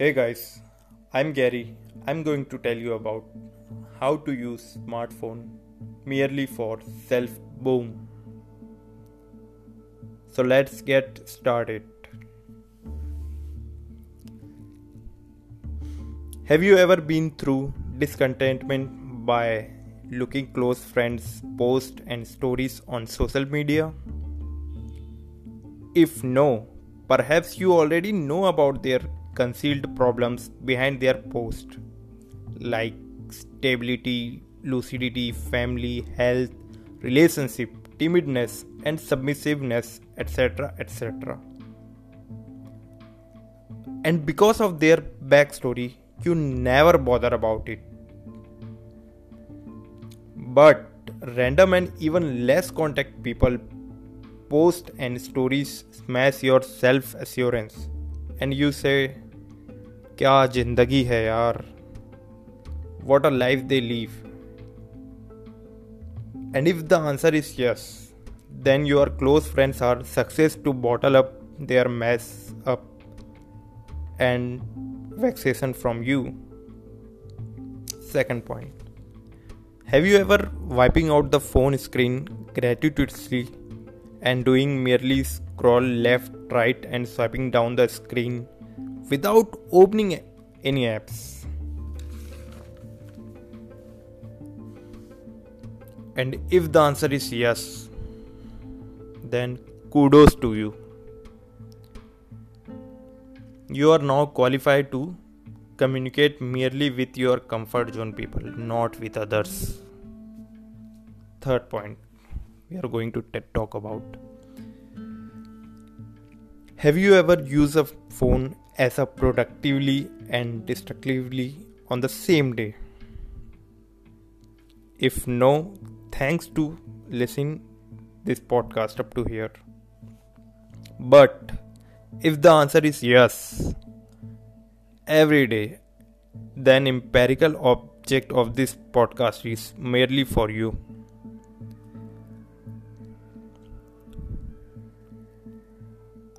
Hey guys, I'm Gary. I'm going to tell you about how to use smartphone merely for self boom. So let's get started. Have you ever been through discontentment by looking close friends posts and stories on social media? If no, perhaps you already know about their concealed problems behind their post like stability, lucidity, family, health, relationship, timidness, and submissiveness, etc. etc. And because of their backstory, you never bother about it. But random and even less contact people post and stories smash your self assurance and you say क्या जिंदगी है यार what a life they live and if the answer is yes then your close friends are success to bottle up their mess up and vexation from you second point have you ever wiping out the phone screen gratuitously and doing merely scroll left right and swiping down the screen without opening any apps. And if the answer is yes, then kudos to you. You are now qualified to communicate merely with your comfort zone people, not with others. Third point we are going to talk about. Have you ever used a phone as a productively and destructively on the same day? If no, thanks to listening this podcast up to here. But if the answer is yes, every day, then empirical object of this podcast is merely for you.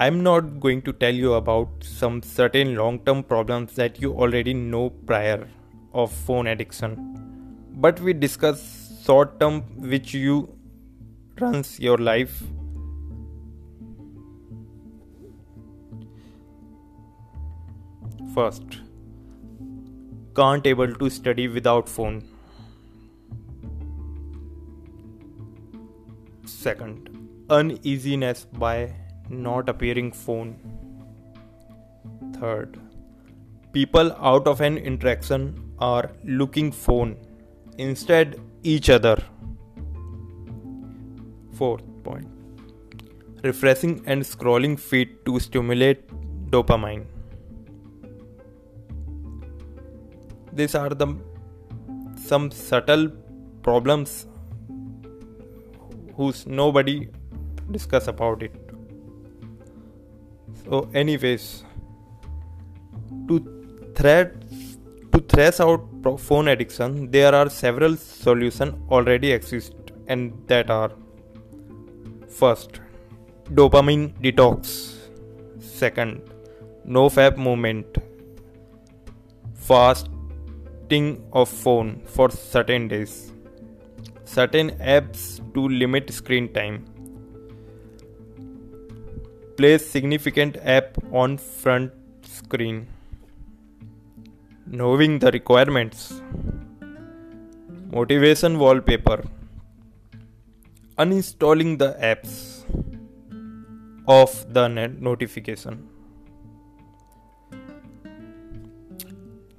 I'm not going to tell you about some certain long term problems that you already know prior of phone addiction, but we discuss short term which you runs your life. First, can't able to study without phone. Second, uneasiness by not appearing phone. Third, people out of an interaction are looking phone instead each other. Fourth point, refreshing and scrolling feed to stimulate dopamine. These are the some subtle problems whose nobody discuss about it so anyways to thread to thresh out phone addiction there are several solutions already exist and that are first dopamine detox. Second no fap movement. Fasting of phone for certain days. Certain apps to limit screen time place significant app on front screen knowing the requirements. Motivation wallpaper. Uninstalling the apps of the notification.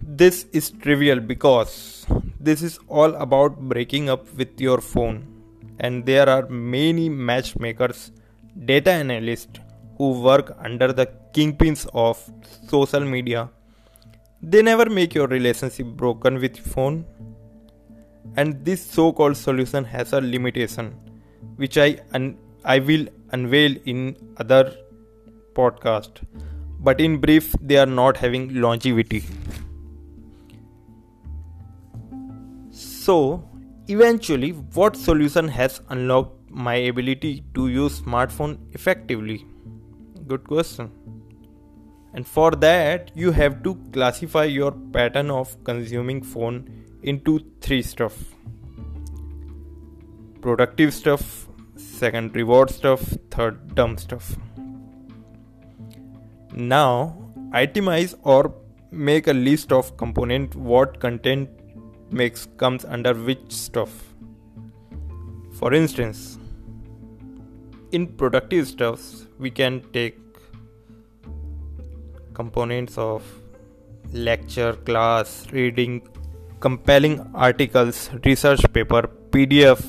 This is trivial because this is all about breaking up with your phone and there are many matchmakers data analysts who work under the kingpins of social media. They never make your relationship broken with phone. And this so-called solution has a limitation which i un- i will unveil in other podcast. But in brief they are not having longevity. So eventually what solution has unlocked my ability to use smartphone effectively good question. And for that you have to classify your pattern of consuming phone into three stuff. Productive stuff second reward stuff third dumb stuff. Now itemize or make a list of component what content makes comes under which stuff. For instance in productive stuffs we can take components of lecture class reading compelling articles research paper pdf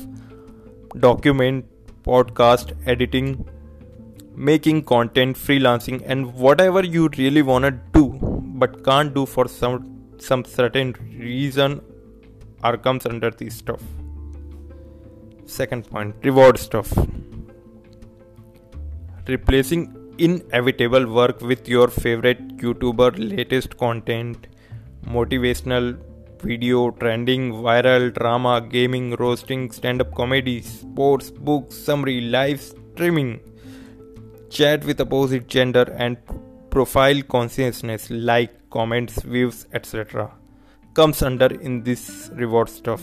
document podcast editing making content freelancing and whatever you really want to do but can't do for some some certain reason or comes under this stuff. Second point reward stuff replacing inevitable work with your favorite youtuber latest content motivational video trending viral drama gaming roasting stand-up comedy sports books summary live streaming chat with opposite gender and profile consciousness like comments views etc comes under in this reward stuff.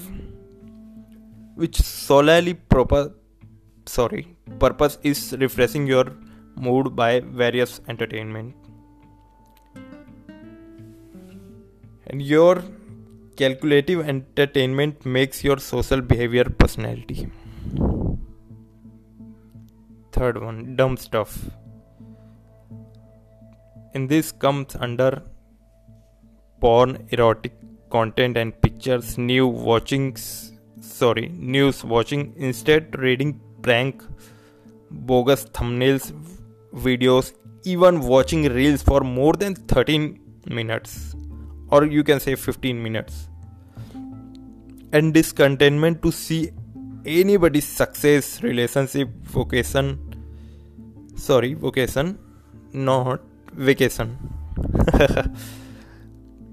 Which solely proper sorry. Purpose is refreshing your mood by various entertainment. And your calculative entertainment makes your social behavior personality. Third one dumb stuff. In this comes under porn erotic content and pictures new watchings sorry news watching instead reading prank bogus thumbnails videos even watching reels for more than 13 minutes or you can say 15 minutes. And discontentment to see anybody's success relationship vocation sorry vocation not vacation.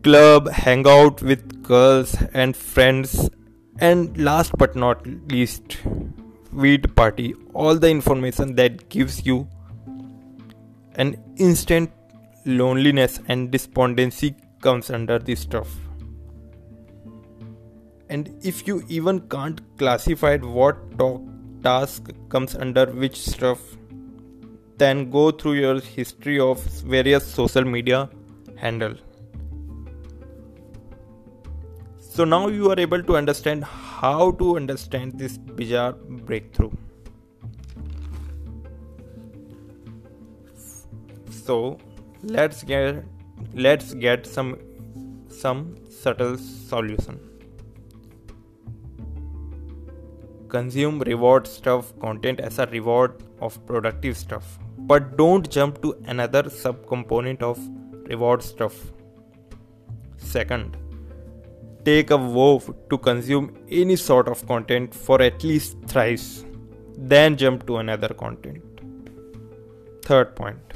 Club, hang out with girls and friends, and last but not least, weed party. All the information that gives you an instant loneliness and despondency comes under this stuff. And if you even can't classify what talk task comes under which stuff, then go through your history of various social media handle so now you are able to understand how to understand this bizarre breakthrough. So let's get let's get some some subtle solution. Consume reward stuff content as a reward of productive stuff, but don't jump to another subcomponent of reward stuff. Second, take a vow to consume any sort of content for at least thrice, then jump to another content. Third point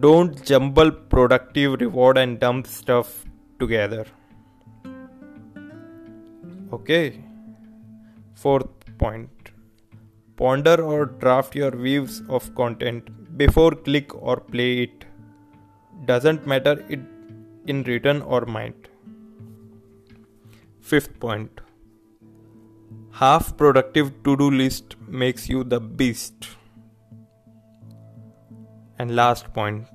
don't jumble productive reward and dump stuff together. Okay. Fourth point ponder or draft your views of content before click or play it. Doesn't matter it in written or mind. Fifth point half productive to do list makes you the beast. And last point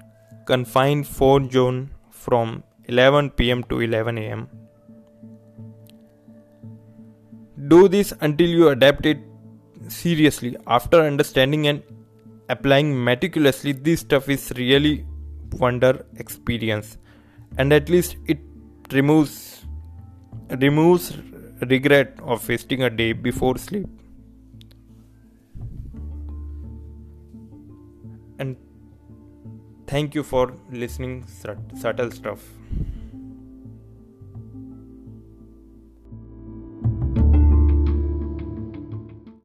confine phone zone from 11 pm to 11 am. Do this until you adapt it seriously. After understanding and applying meticulously, this stuff is really wonder experience, and at least it removes removes regret of wasting a day before sleep. And thank you for listening subtle stuff.